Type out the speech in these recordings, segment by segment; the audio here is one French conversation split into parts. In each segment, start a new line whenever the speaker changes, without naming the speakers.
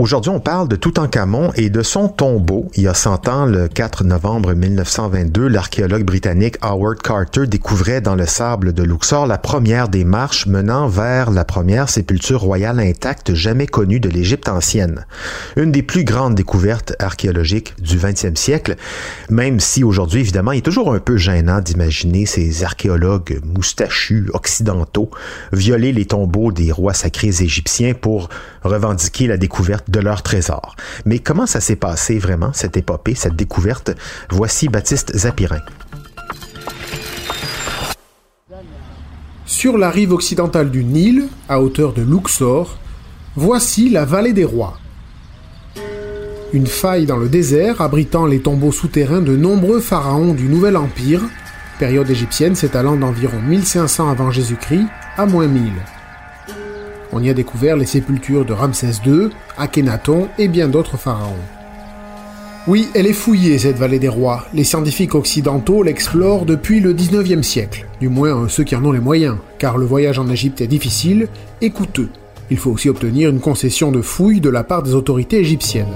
Aujourd'hui, on parle de Toutankhamon et de son tombeau. Il y a 100 ans, le 4 novembre 1922, l'archéologue britannique Howard Carter découvrait dans le sable de Luxor la première des marches menant vers la première sépulture royale intacte jamais connue de l'Égypte ancienne. Une des plus grandes découvertes archéologiques du 20e siècle, même si aujourd'hui, évidemment, il est toujours un peu gênant d'imaginer ces archéologues moustachus occidentaux violer les tombeaux des rois sacrés égyptiens pour revendiquer la découverte de leur trésor. Mais comment ça s'est passé vraiment, cette épopée, cette découverte? Voici Baptiste Zapirin.
Sur la rive occidentale du Nil, à hauteur de Luxor, voici la vallée des rois. Une faille dans le désert abritant les tombeaux souterrains de nombreux pharaons du Nouvel Empire, période égyptienne s'étalant d'environ 1500 avant Jésus-Christ à moins 1000. On y a découvert les sépultures de Ramsès II, Akhenaton et bien d'autres pharaons. Oui, elle est fouillée, cette vallée des rois. Les scientifiques occidentaux l'explorent depuis le 19e siècle, du moins ceux qui en ont les moyens, car le voyage en Égypte est difficile et coûteux. Il faut aussi obtenir une concession de fouille de la part des autorités égyptiennes.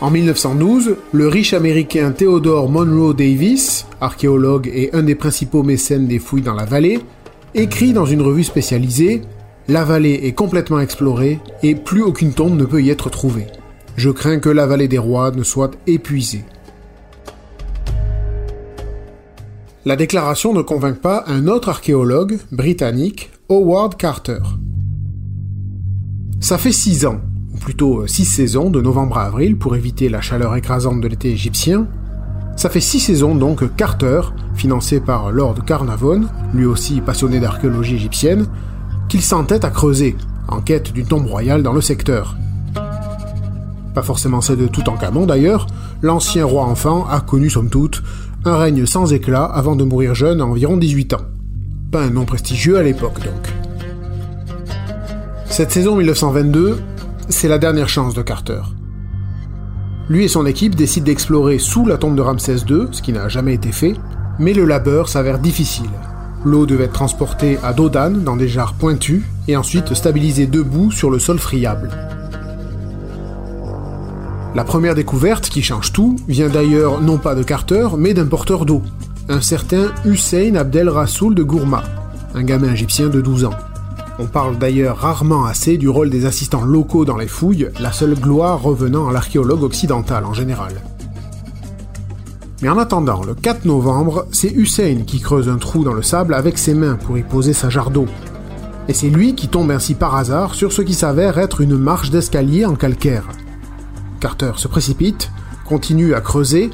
En 1912, le riche américain Theodore Monroe Davis, archéologue et un des principaux mécènes des fouilles dans la vallée, écrit dans une revue spécialisée La vallée est complètement explorée et plus aucune tombe ne peut y être trouvée. Je crains que la vallée des rois ne soit épuisée. La déclaration ne convainc pas un autre archéologue britannique, Howard Carter. Ça fait six ans, ou plutôt six saisons de novembre à avril pour éviter la chaleur écrasante de l'été égyptien, ça fait six saisons donc Carter, financé par Lord Carnarvon, lui aussi passionné d'archéologie égyptienne, qu'il s'entête à creuser, en quête d'une tombe royale dans le secteur. Pas forcément celle de Toutankhamon d'ailleurs, l'ancien roi enfant a connu somme toute un règne sans éclat avant de mourir jeune à environ 18 ans. Pas un nom prestigieux à l'époque donc. Cette saison 1922, c'est la dernière chance de Carter. Lui et son équipe décident d'explorer sous la tombe de Ramsès II, ce qui n'a jamais été fait, mais le labeur s'avère difficile. L'eau devait être transportée à dos d'âne dans des jarres pointues et ensuite stabilisée debout sur le sol friable. La première découverte, qui change tout, vient d'ailleurs non pas de Carter, mais d'un porteur d'eau, un certain Hussein Abdel Rassoul de Gourma, un gamin égyptien de 12 ans. On parle d'ailleurs rarement assez du rôle des assistants locaux dans les fouilles, la seule gloire revenant à l'archéologue occidental en général. Mais en attendant, le 4 novembre, c'est Hussein qui creuse un trou dans le sable avec ses mains pour y poser sa jarre d'eau. Et c'est lui qui tombe ainsi par hasard sur ce qui s'avère être une marche d'escalier en calcaire. Carter se précipite, continue à creuser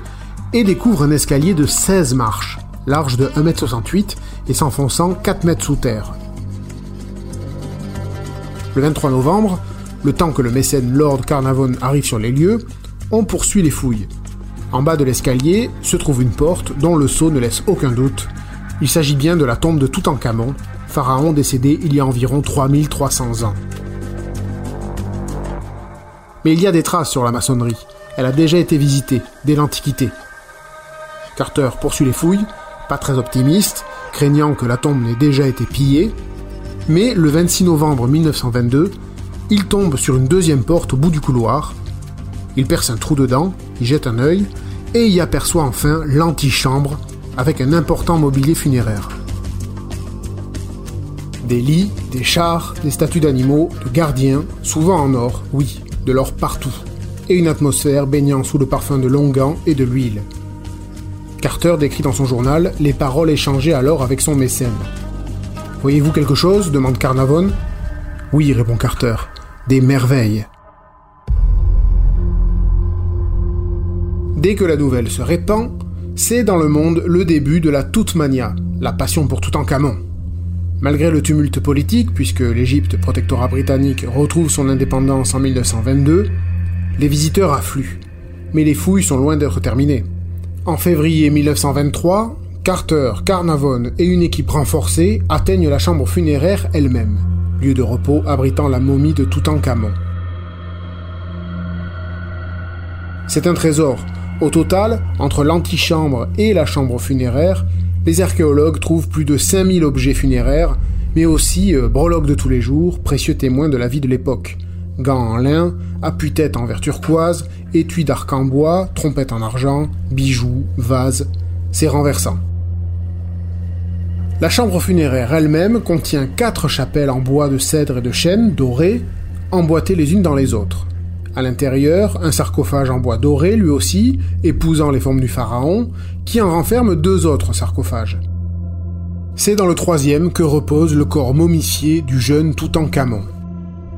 et découvre un escalier de 16 marches, large de 1m68 et s'enfonçant 4 mètres sous terre. Le 23 novembre, le temps que le mécène Lord Carnarvon arrive sur les lieux, on poursuit les fouilles. En bas de l'escalier se trouve une porte dont le sceau ne laisse aucun doute. Il s'agit bien de la tombe de Toutankhamon, pharaon décédé il y a environ 3300 ans. Mais il y a des traces sur la maçonnerie. Elle a déjà été visitée, dès l'Antiquité. Carter poursuit les fouilles, pas très optimiste, craignant que la tombe n'ait déjà été pillée, mais le 26 novembre 1922, il tombe sur une deuxième porte au bout du couloir. Il perce un trou dedans, y jette un œil et y aperçoit enfin l'antichambre avec un important mobilier funéraire. Des lits, des chars, des statues d'animaux, de gardiens, souvent en or, oui, de l'or partout, et une atmosphère baignant sous le parfum de longan et de l'huile. Carter décrit dans son journal les paroles échangées alors avec son mécène. Voyez-vous quelque chose demande Carnavon. Oui, répond Carter. Des merveilles. Dès que la nouvelle se répand, c'est dans le monde le début de la Toutmania, la passion pour Toutankhamon. Malgré le tumulte politique, puisque l'Égypte, protectorat britannique, retrouve son indépendance en 1922, les visiteurs affluent. Mais les fouilles sont loin d'être terminées. En février 1923, Carter, Carnavon et une équipe renforcée atteignent la chambre funéraire elle-même, lieu de repos abritant la momie de Toutankhamon. C'est un trésor. Au total, entre l'antichambre et la chambre funéraire, les archéologues trouvent plus de 5000 objets funéraires, mais aussi euh, de tous les jours, précieux témoins de la vie de l'époque. Gants en lin, appuis-tête en verre turquoise, étui d'arc en bois, trompettes en argent, bijoux, vases. C'est renversant. La chambre funéraire elle-même contient quatre chapelles en bois de cèdre et de chêne dorées, emboîtées les unes dans les autres. À l'intérieur, un sarcophage en bois doré, lui aussi, épousant les formes du pharaon, qui en renferme deux autres sarcophages. C'est dans le troisième que repose le corps momifié du jeune Toutankhamon.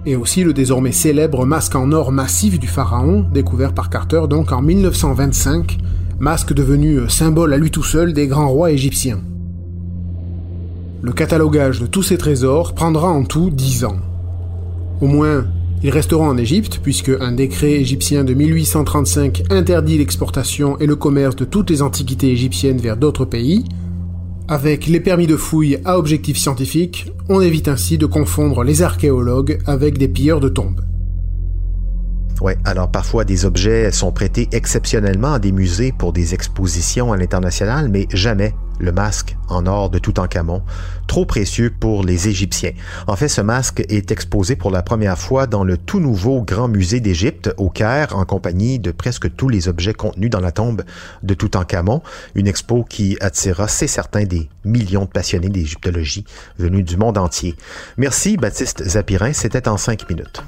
Et aussi le désormais célèbre masque en or massif du pharaon, découvert par Carter donc en 1925, masque devenu symbole à lui tout seul des grands rois égyptiens. Le catalogage de tous ces trésors prendra en tout dix ans. Au moins ils resteront en Égypte puisque un décret égyptien de 1835 interdit l'exportation et le commerce de toutes les antiquités égyptiennes vers d'autres pays. Avec les permis de fouille à objectif scientifique, on évite ainsi de confondre les archéologues avec des pilleurs de tombes.
Ouais, alors parfois des objets sont prêtés exceptionnellement à des musées pour des expositions à l'international, mais jamais le masque en or de Toutankhamon, trop précieux pour les Égyptiens. En fait, ce masque est exposé pour la première fois dans le tout nouveau Grand Musée d'Égypte au Caire en compagnie de presque tous les objets contenus dans la tombe de Toutankhamon, une expo qui attirera, c'est certain, des millions de passionnés d'égyptologie venus du monde entier. Merci Baptiste Zapirin, c'était en cinq minutes.